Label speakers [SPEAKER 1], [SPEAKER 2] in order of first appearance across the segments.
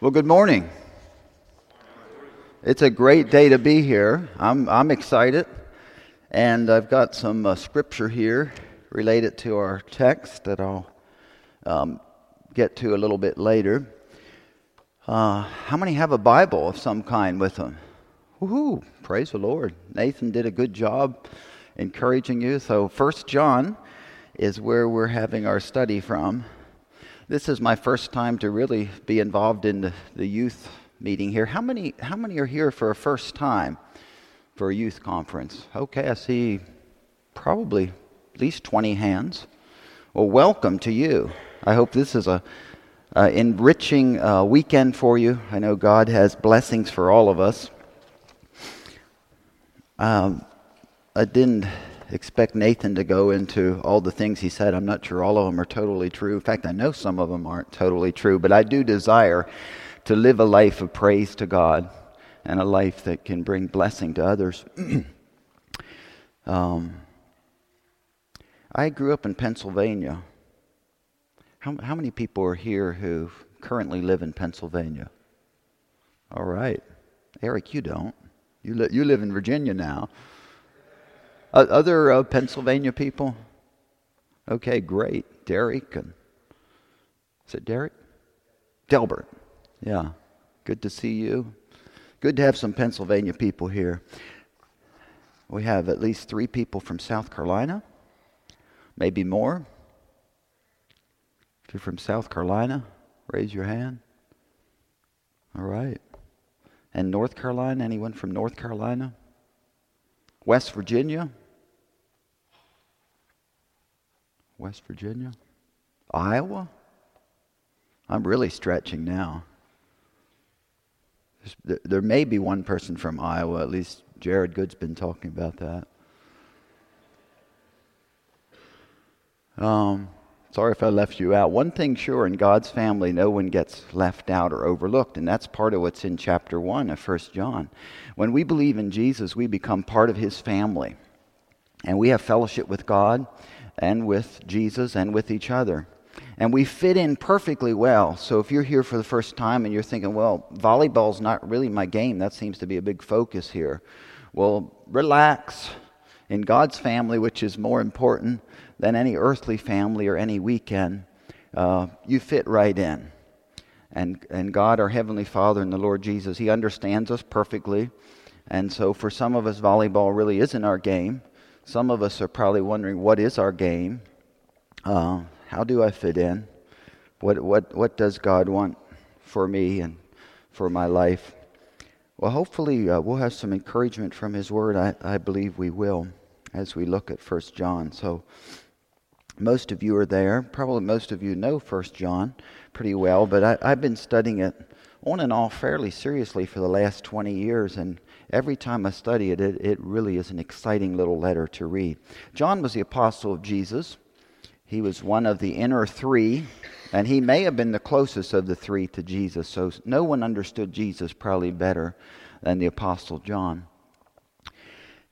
[SPEAKER 1] Well, good morning. It's a great day to be here. I'm, I'm excited. And I've got some uh, scripture here related to our text that I'll um, get to a little bit later. Uh, how many have a Bible of some kind with them? Woohoo! Praise the Lord. Nathan did a good job encouraging you. So, First John is where we're having our study from. This is my first time to really be involved in the, the youth meeting here. How many, how many are here for a first time for a youth conference? Okay, I see probably at least 20 hands. Well, welcome to you. I hope this is a uh, enriching uh, weekend for you. I know God has blessings for all of us. Um, I didn't expect Nathan to go into all the things he said. I'm not sure all of them are totally true. In fact, I know some of them aren't totally true, but I do desire to live a life of praise to God and a life that can bring blessing to others. um, I grew up in Pennsylvania. How, how many people are here who currently live in Pennsylvania? All right. Eric, you don't. You, li- you live in Virginia now. Other uh, Pennsylvania people? Okay, great. Derek and is it Derek? Delbert. Yeah. Good to see you. Good to have some Pennsylvania people here. We have at least three people from South Carolina, maybe more. If you're from South Carolina, raise your hand. All right. And North Carolina, anyone from North Carolina? West Virginia? West Virginia? Iowa? I'm really stretching now. There may be one person from Iowa, at least Jared Good's been talking about that. Um, sorry if I left you out. One thing sure, in God's family, no one gets left out or overlooked, and that's part of what's in chapter 1 of 1 John. When we believe in Jesus, we become part of his family, and we have fellowship with God and with Jesus and with each other. And we fit in perfectly well. So if you're here for the first time and you're thinking, well, volleyball's not really my game, that seems to be a big focus here. Well, relax. In God's family, which is more important than any earthly family or any weekend, uh, you fit right in. And, and God, our Heavenly Father, and the Lord Jesus, He understands us perfectly. And so for some of us, volleyball really isn't our game. Some of us are probably wondering, what is our game? Uh, how do I fit in? What, what, what does God want for me and for my life? Well, hopefully, uh, we'll have some encouragement from His Word. I, I believe we will as we look at First John. So, most of you are there. Probably most of you know First John pretty well, but I, I've been studying it on and off fairly seriously for the last 20 years, and every time I study it, it, it really is an exciting little letter to read. John was the apostle of Jesus. He was one of the inner three, and he may have been the closest of the three to Jesus. So no one understood Jesus probably better than the apostle John.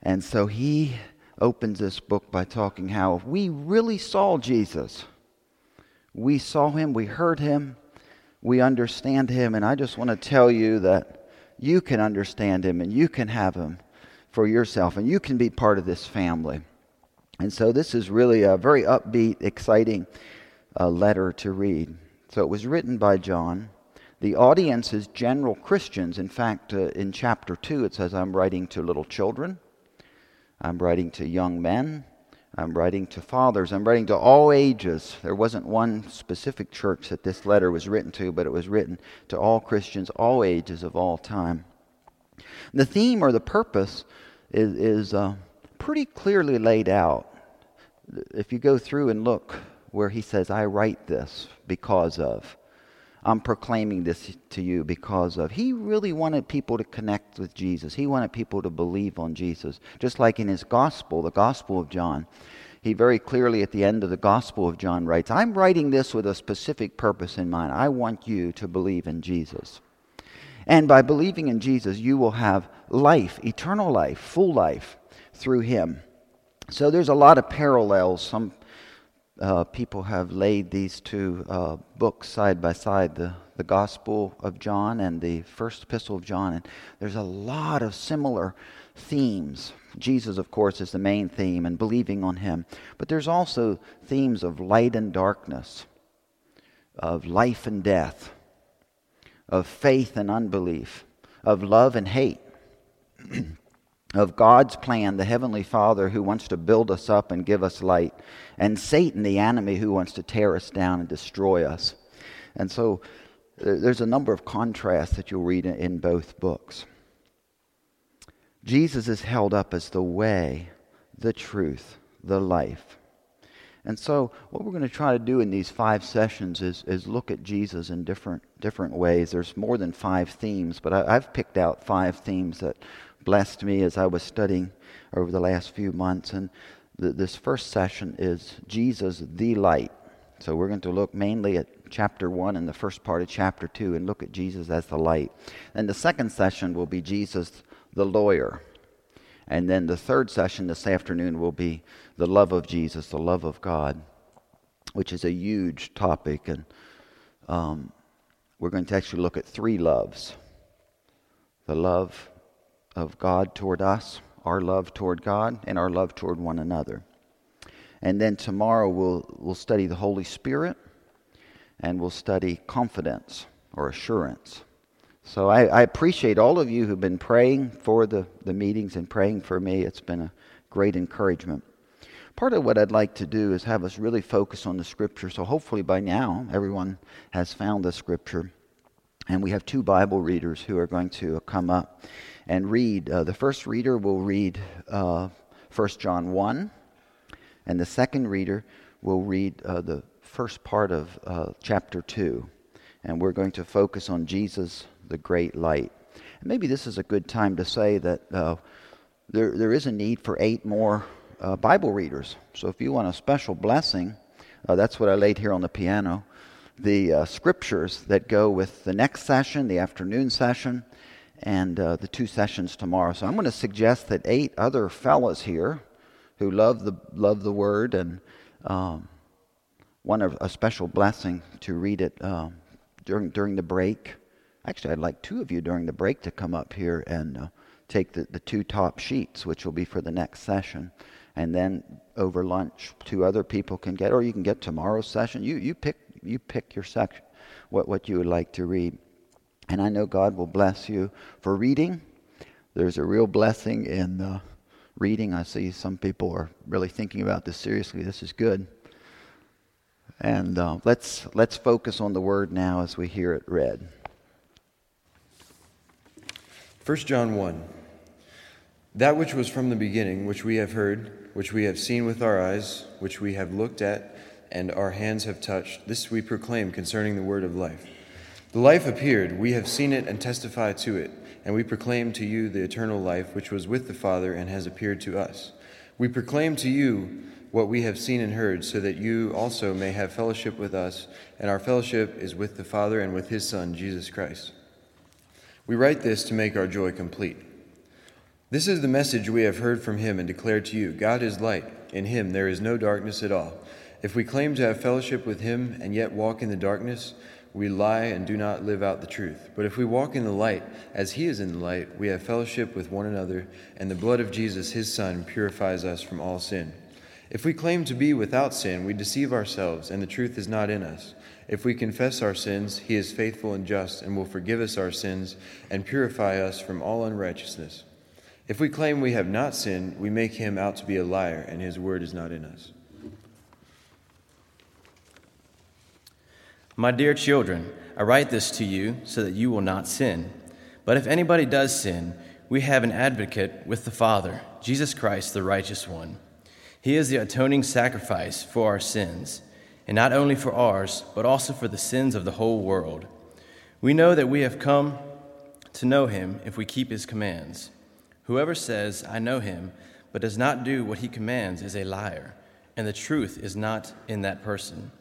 [SPEAKER 1] And so he opens this book by talking how if we really saw Jesus. We saw him, we heard him, we understand him, and I just want to tell you that you can understand him and you can have him for yourself and you can be part of this family. And so this is really a very upbeat, exciting uh, letter to read. So it was written by John. The audience is general Christians. In fact, uh, in chapter 2, it says, I'm writing to little children, I'm writing to young men, I'm writing to fathers. I'm writing to all ages. There wasn't one specific church that this letter was written to, but it was written to all Christians, all ages of all time. The theme or the purpose is, is uh, pretty clearly laid out. If you go through and look where he says, I write this because of. I'm proclaiming this to you because of. He really wanted people to connect with Jesus. He wanted people to believe on Jesus. Just like in his gospel, the Gospel of John, he very clearly at the end of the Gospel of John writes, I'm writing this with a specific purpose in mind. I want you to believe in Jesus. And by believing in Jesus, you will have life, eternal life, full life through him. So there's a lot of parallels. Some uh, people have laid these two uh, books side by side the, the Gospel of John and the First Epistle of John. And there's a lot of similar themes. Jesus, of course, is the main theme and believing on Him. But there's also themes of light and darkness, of life and death, of faith and unbelief, of love and hate. of God's plan, the Heavenly Father who wants to build us up and give us light, and Satan, the enemy who wants to tear us down and destroy us. And so uh, there's a number of contrasts that you'll read in both books. Jesus is held up as the way, the truth, the life. And so, what we're going to try to do in these five sessions is, is look at Jesus in different, different ways. There's more than five themes, but I, I've picked out five themes that blessed me as I was studying over the last few months. And this first session is Jesus the light. So we're going to look mainly at chapter 1 and the first part of chapter 2 and look at Jesus as the light. And the second session will be Jesus the lawyer. And then the third session this afternoon will be the love of Jesus, the love of God, which is a huge topic. And um, we're going to actually look at three loves the love of God toward us, our love toward God, and our love toward one another. And then tomorrow we'll, we'll study the Holy Spirit and we'll study confidence or assurance. So I, I, appreciate all of you who've been praying for the, the meetings and praying for me. It's been a great encouragement. Part of what I'd like to do is have us really focus on the scripture. So hopefully by now everyone has found the scripture. And we have two Bible readers who are going to come up and read. Uh, the first reader will read uh, 1 John 1, and the second reader will read uh, the first part of uh, chapter 2. And we're going to focus on Jesus, the great light. And maybe this is a good time to say that uh, there, there is a need for eight more uh, Bible readers. So if you want a special blessing, that's what I laid here on the piano the uh, scriptures that go with the next session, the afternoon session, and uh, the two sessions tomorrow. So I'm going to suggest that eight other fellows here who love the love the word and um, want a, a, special blessing to read it um, during during the break. Actually, I'd like two of you during the break to come up here and uh, take the, the two top sheets, which will be for the next session. And then over lunch, two other people can get, or you can get tomorrow's session. You, you pick you pick your section, what, what you would like to read. And I know God will bless you for reading. There's a real blessing in uh, reading. I see some people are really thinking about this seriously. This is good. And uh, let's, let's focus on the word now as we hear it read.
[SPEAKER 2] 1 John 1. That which was from the beginning, which we have heard, which we have seen with our eyes, which we have looked at, and our hands have touched, this we proclaim concerning the word of life. The life appeared, we have seen it and testify to it, and we proclaim to you the eternal life which was with the Father and has appeared to us. We proclaim to you what we have seen and heard, so that you also may have fellowship with us, and our fellowship is with the Father and with his Son, Jesus Christ. We write this to make our joy complete. This is the message we have heard from him and declared to you God is light, in him there is no darkness at all. If we claim to have fellowship with him and yet walk in the darkness, we lie and do not live out the truth. But if we walk in the light, as he is in the light, we have fellowship with one another, and the blood of Jesus, his Son, purifies us from all sin. If we claim to be without sin, we deceive ourselves, and the truth is not in us. If we confess our sins, he is faithful and just, and will forgive us our sins and purify us from all unrighteousness. If we claim we have not sinned, we make him out to be a liar, and his word is not in us.
[SPEAKER 3] My dear children, I write this to you so that you will not sin. But if anybody does sin, we have an advocate with the Father, Jesus Christ, the righteous one. He is the atoning sacrifice for our sins, and not only for ours, but also for the sins of the whole world. We know that we have come to know him if we keep his commands. Whoever says, I know him, but does not do what he commands is a liar, and the truth is not in that person.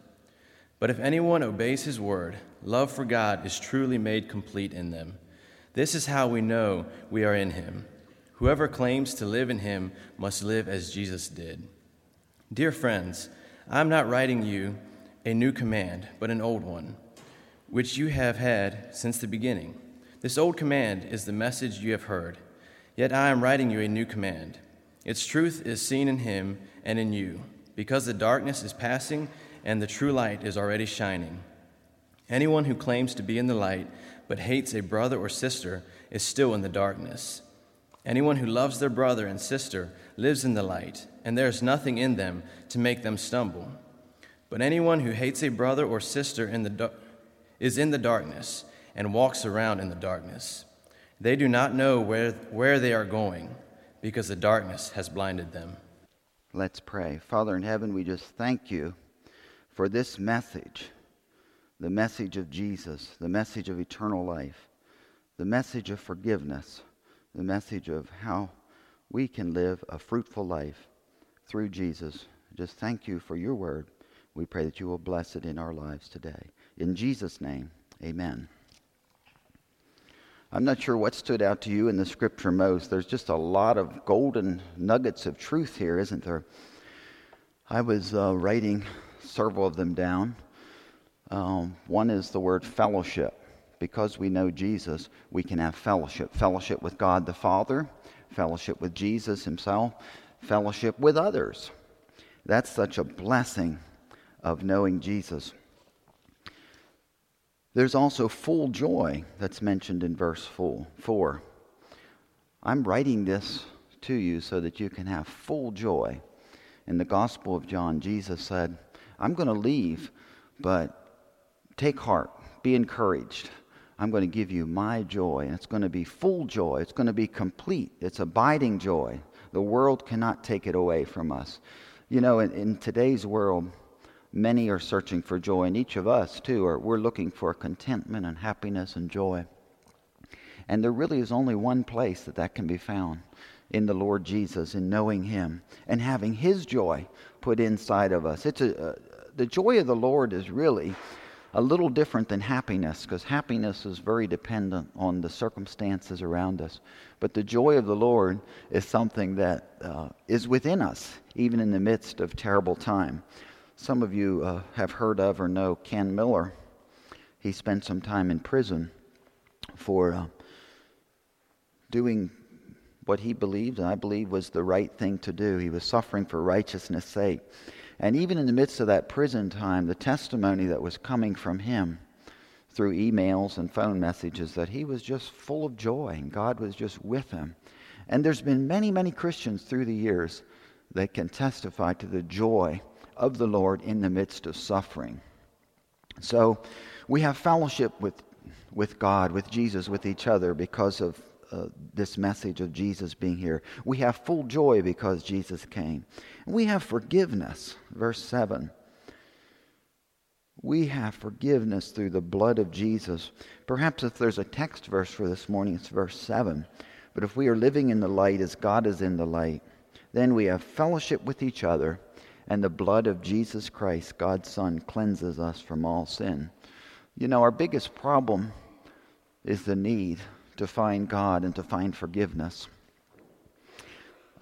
[SPEAKER 3] But if anyone obeys his word, love for God is truly made complete in them. This is how we know we are in him. Whoever claims to live in him must live as Jesus did. Dear friends, I am not writing you a new command, but an old one, which you have had since the beginning. This old command is the message you have heard. Yet I am writing you a new command. Its truth is seen in him and in you, because the darkness is passing and the true light is already shining. Anyone who claims to be in the light but hates a brother or sister is still in the darkness. Anyone who loves their brother and sister lives in the light, and there is nothing in them to make them stumble. But anyone who hates a brother or sister in the is in the darkness and walks around in the darkness. They do not know where, where they are going because the darkness has blinded them.
[SPEAKER 1] Let's pray. Father in heaven, we just thank you for this message the message of Jesus, the message of eternal life, the message of forgiveness, the message of how we can live a fruitful life through Jesus. Just thank you for your word. We pray that you will bless it in our lives today. In Jesus' name, amen. I'm not sure what stood out to you in the scripture most. There's just a lot of golden nuggets of truth here, isn't there? I was uh, writing several of them down. Um, one is the word fellowship. Because we know Jesus, we can have fellowship fellowship with God the Father, fellowship with Jesus Himself, fellowship with others. That's such a blessing of knowing Jesus. There's also full joy that's mentioned in verse 4. I'm writing this to you so that you can have full joy. In the Gospel of John, Jesus said, I'm going to leave, but take heart, be encouraged. I'm going to give you my joy, and it's going to be full joy. It's going to be complete. It's abiding joy. The world cannot take it away from us. You know, in, in today's world, Many are searching for joy, and each of us, too, are we're looking for contentment and happiness and joy. And there really is only one place that that can be found in the Lord Jesus, in knowing Him and having His joy put inside of us. It's a, the joy of the Lord is really a little different than happiness because happiness is very dependent on the circumstances around us. But the joy of the Lord is something that uh, is within us, even in the midst of terrible time. Some of you uh, have heard of or know Ken Miller. He spent some time in prison for uh, doing what he believed and I believe was the right thing to do. He was suffering for righteousness' sake. And even in the midst of that prison time, the testimony that was coming from him through emails and phone messages that he was just full of joy and God was just with him. And there's been many, many Christians through the years that can testify to the joy of the Lord in the midst of suffering. So we have fellowship with, with God, with Jesus, with each other because of uh, this message of Jesus being here. We have full joy because Jesus came. We have forgiveness, verse 7. We have forgiveness through the blood of Jesus. Perhaps if there's a text verse for this morning, it's verse 7. But if we are living in the light as God is in the light, then we have fellowship with each other and the blood of Jesus Christ, God's Son, cleanses us from all sin. You know, our biggest problem is the need to find God and to find forgiveness.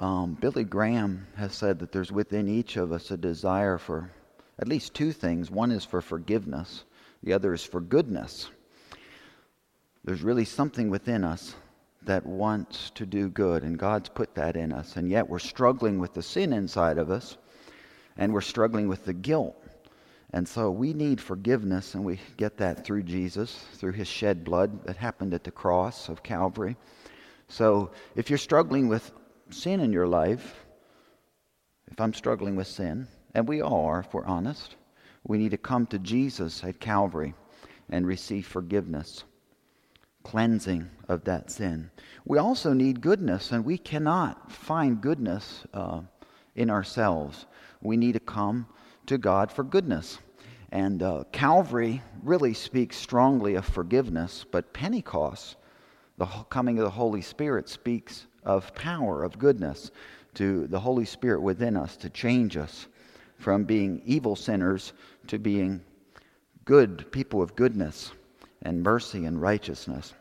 [SPEAKER 1] Um, Billy Graham has said that there's within each of us a desire for at least two things. One is for forgiveness, the other is for goodness. There's really something within us that wants to do good, and God's put that in us, and yet we're struggling with the sin inside of us and we're struggling with the guilt. And so we need forgiveness, and we get that through Jesus, through his shed blood that happened at the cross of Calvary. So if you're struggling with sin in your life, if I'm struggling with sin, and we all are if we're honest, we need to come to Jesus at Calvary and receive forgiveness, cleansing of that sin. We also need goodness, and we cannot find goodness uh, in ourselves we need to come to God for goodness. And uh, Calvary really speaks strongly of forgiveness, but Pentecost, the coming of the Holy Spirit, speaks of power, of goodness, to the Holy Spirit within us to change us from being evil sinners to being good people of goodness and mercy and righteousness.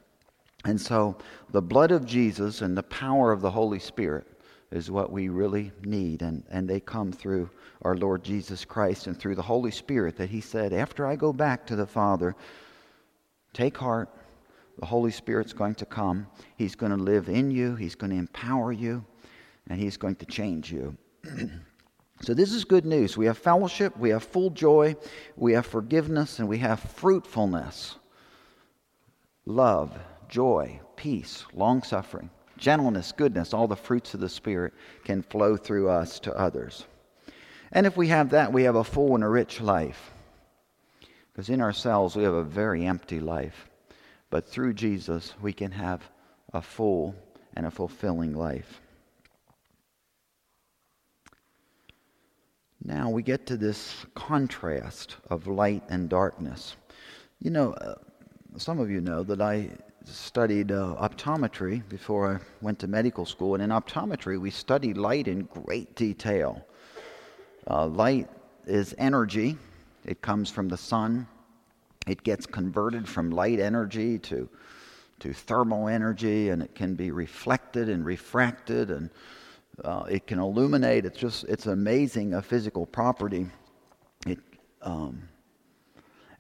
[SPEAKER 1] And so the blood of Jesus and the power of the Holy Spirit is what we really need. And, and they come through our Lord Jesus Christ and through the Holy Spirit that He said, After I go back to the Father, take heart. The Holy Spirit's going to come. He's going to live in you, He's going to empower you, and He's going to change you. so, this is good news. We have fellowship, we have full joy, we have forgiveness, and we have fruitfulness love, joy, peace, long suffering gentleness, goodness, all the fruits of the Spirit can flow through us to others. And if we have that, we have a full and a rich life. Because in ourselves, we have a very empty life. But through Jesus, we can have a full and a fulfilling life. Now we get to this contrast of light and darkness. You know, uh, some of you know that I studied uh, optometry before I went to medical school, and in optometry, we study light in great detail. Uh, light is energy, it comes from the sun, it gets converted from light energy to, to thermal energy, and it can be reflected and refracted, and uh, it can illuminate. It's just, it's amazing a physical property. It, um,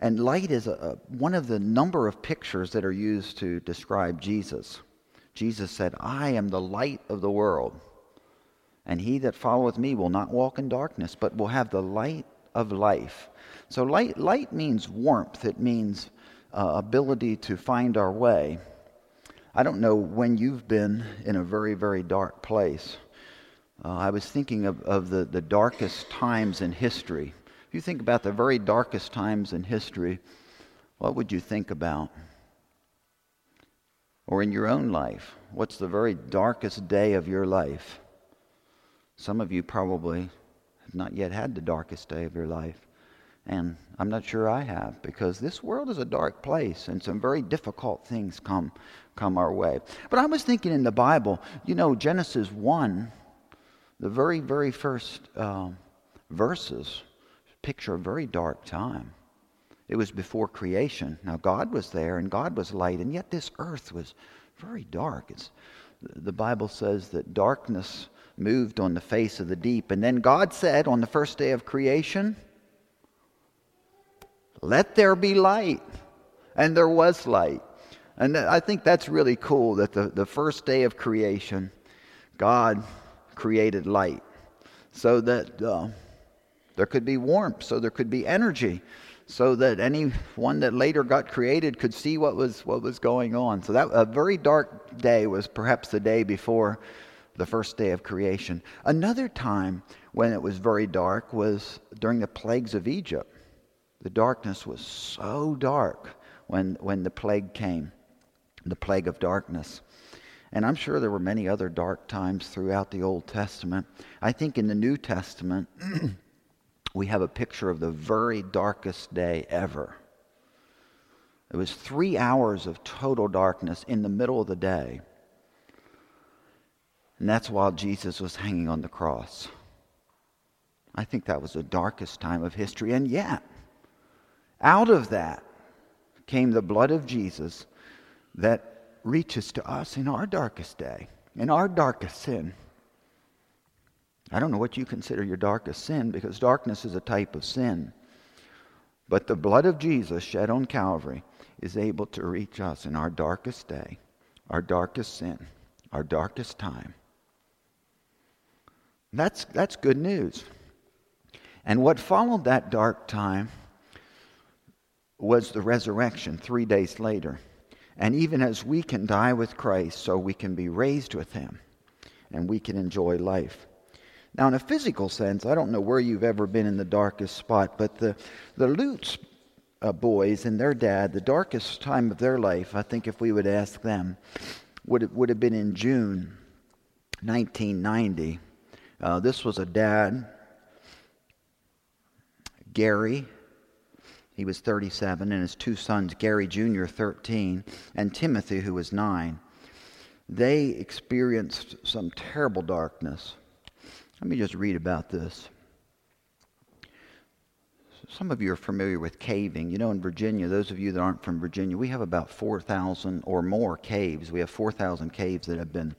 [SPEAKER 1] and light is a, one of the number of pictures that are used to describe Jesus. Jesus said, I am the light of the world. And he that followeth me will not walk in darkness, but will have the light of life. So, light, light means warmth, it means uh, ability to find our way. I don't know when you've been in a very, very dark place. Uh, I was thinking of, of the, the darkest times in history you think about the very darkest times in history, what would you think about? Or in your own life, what's the very darkest day of your life? Some of you probably have not yet had the darkest day of your life. And I'm not sure I have because this world is a dark place and some very difficult things come, come our way. But I was thinking in the Bible, you know, Genesis 1, the very, very first uh, verses picture a very dark time. It was before creation. Now, God was there and God was light, and yet this earth was very dark. It's, the Bible says that darkness moved on the face of the deep. And then God said on the first day of creation, Let there be light. And there was light. And I think that's really cool that the, the first day of creation, God created light so that. Uh, there could be warmth, so there could be energy, so that anyone that later got created could see what was what was going on. So that a very dark day was perhaps the day before the first day of creation. Another time when it was very dark was during the plagues of Egypt. The darkness was so dark when when the plague came, the plague of darkness. And I'm sure there were many other dark times throughout the Old Testament. I think in the New Testament we have a picture of the very darkest day ever. It was three hours of total darkness in the middle of the day. And that's while Jesus was hanging on the cross. I think that was the darkest time of history. And yet, out of that came the blood of Jesus that reaches to us in our darkest day, in our darkest sin. I don't know what you consider your darkest sin because darkness is a type of sin. But the blood of Jesus shed on Calvary is able to reach us in our darkest day, our darkest sin, our darkest time. That's, that's good news. And what followed that dark time was the resurrection three days later. And even as we can die with Christ, so we can be raised with him and we can enjoy life. Now, in a physical sense, I don't know where you've ever been in the darkest spot, but the, the Lutz uh, boys and their dad, the darkest time of their life, I think if we would ask them, would, would have been in June 1990. Uh, this was a dad, Gary, he was 37, and his two sons, Gary Jr., 13, and Timothy, who was 9. They experienced some terrible darkness. Let me just read about this. Some of you are familiar with caving. You know, in Virginia, those of you that aren't from Virginia, we have about 4,000 or more caves. We have 4,000 caves that have been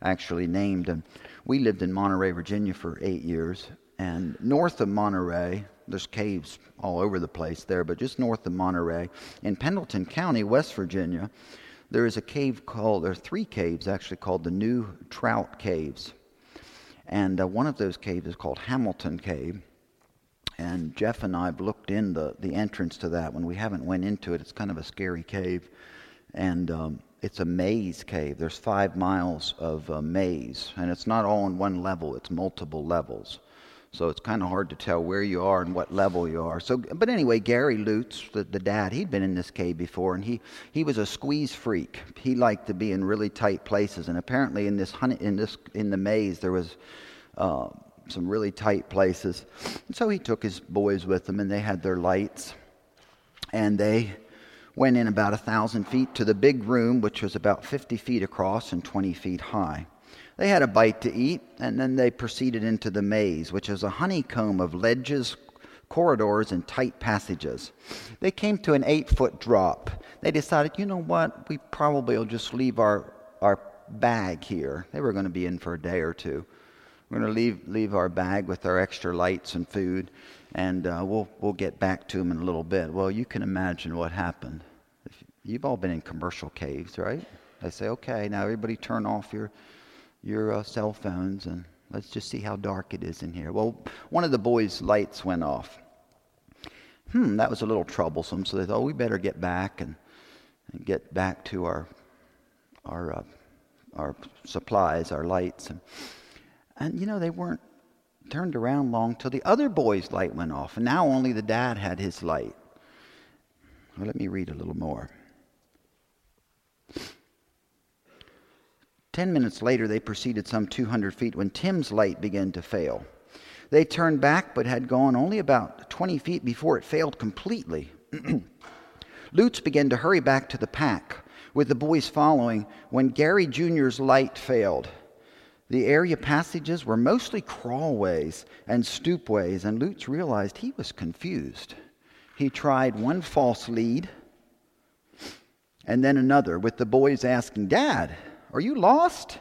[SPEAKER 1] actually named. And we lived in Monterey, Virginia for eight years. And north of Monterey, there's caves all over the place there, but just north of Monterey, in Pendleton County, West Virginia, there is a cave called, there are three caves actually called the New Trout Caves. And uh, one of those caves is called Hamilton Cave. And Jeff and I have looked in the, the entrance to that when we haven't went into it. It's kind of a scary cave. And um, it's a maze cave. There's five miles of uh, maze. And it's not all on one level, it's multiple levels. So it's kind of hard to tell where you are and what level you are. So, but anyway, Gary Lutz, the, the dad, he'd been in this cave before, and he, he was a squeeze freak. He liked to be in really tight places, and apparently in this honey, in this in the maze there was uh, some really tight places. And so he took his boys with him, and they had their lights, and they went in about a thousand feet to the big room, which was about 50 feet across and 20 feet high. They had a bite to eat, and then they proceeded into the maze, which is a honeycomb of ledges, corridors, and tight passages. They came to an eight foot drop. They decided, you know what, we probably will just leave our, our bag here. They were going to be in for a day or two. We're going to leave, leave our bag with our extra lights and food, and uh, we'll, we'll get back to them in a little bit. Well, you can imagine what happened. You've all been in commercial caves, right? They say, okay, now everybody turn off your your uh, cell phones and let's just see how dark it is in here. Well, one of the boys' lights went off. Hmm, that was a little troublesome. So they thought, oh, we better get back and, and get back to our our uh, our supplies, our lights, and and you know they weren't turned around long till the other boy's light went off, and now only the dad had his light. Well, let me read a little more. Ten minutes later, they proceeded some 200 feet when Tim's light began to fail. They turned back, but had gone only about 20 feet before it failed completely. Lutz began to hurry back to the pack, with the boys following, when Gary Jr.'s light failed. The area passages were mostly crawlways and stoopways, and Lutz realized he was confused. He tried one false lead and then another, with the boys asking, Dad, are you lost?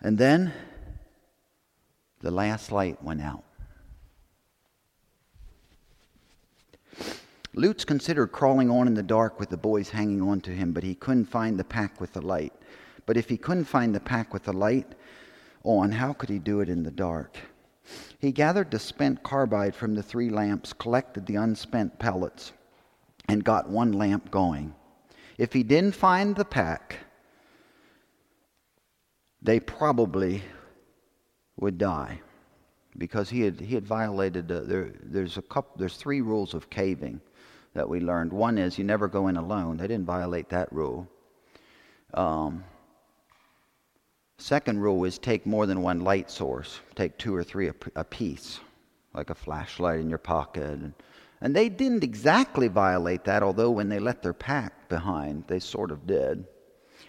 [SPEAKER 1] And then the last light went out. Lutz considered crawling on in the dark with the boys hanging on to him, but he couldn't find the pack with the light. But if he couldn't find the pack with the light on, how could he do it in the dark? He gathered the spent carbide from the three lamps, collected the unspent pellets and got one lamp going. If he didn't find the pack, they probably would die because he had, he had violated uh, there, there's a couple there's three rules of caving that we learned. One is you never go in alone. They didn't violate that rule. Um, second rule is take more than one light source. Take two or three a, a piece like a flashlight in your pocket and and they didn't exactly violate that, although when they left their pack behind, they sort of did.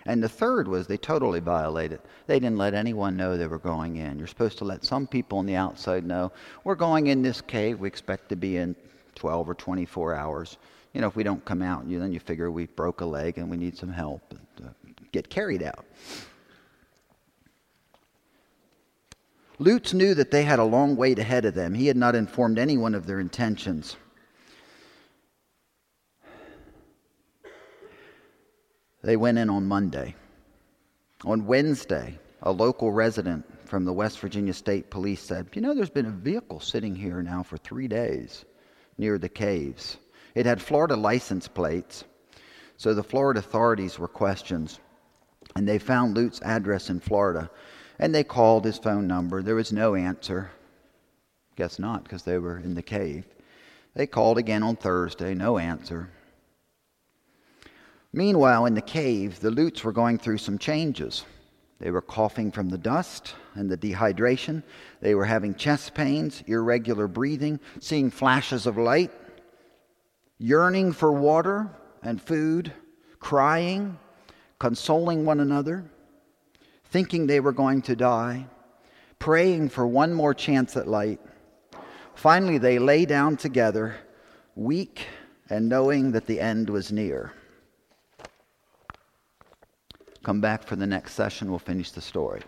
[SPEAKER 1] And the third was they totally violated. They didn't let anyone know they were going in. You're supposed to let some people on the outside know we're going in this cave. We expect to be in 12 or 24 hours. You know, if we don't come out, you, then you figure we broke a leg and we need some help and uh, get carried out. Lutz knew that they had a long wait ahead of them. He had not informed anyone of their intentions. They went in on Monday. On Wednesday, a local resident from the West Virginia State Police said, You know, there's been a vehicle sitting here now for three days near the caves. It had Florida license plates, so the Florida authorities were questioned, and they found Lutz's address in Florida, and they called his phone number. There was no answer. Guess not, because they were in the cave. They called again on Thursday, no answer. Meanwhile, in the cave, the Lutes were going through some changes. They were coughing from the dust and the dehydration. They were having chest pains, irregular breathing, seeing flashes of light, yearning for water and food, crying, consoling one another, thinking they were going to die, praying for one more chance at light. Finally, they lay down together, weak and knowing that the end was near. Come back for the next session. We'll finish the story.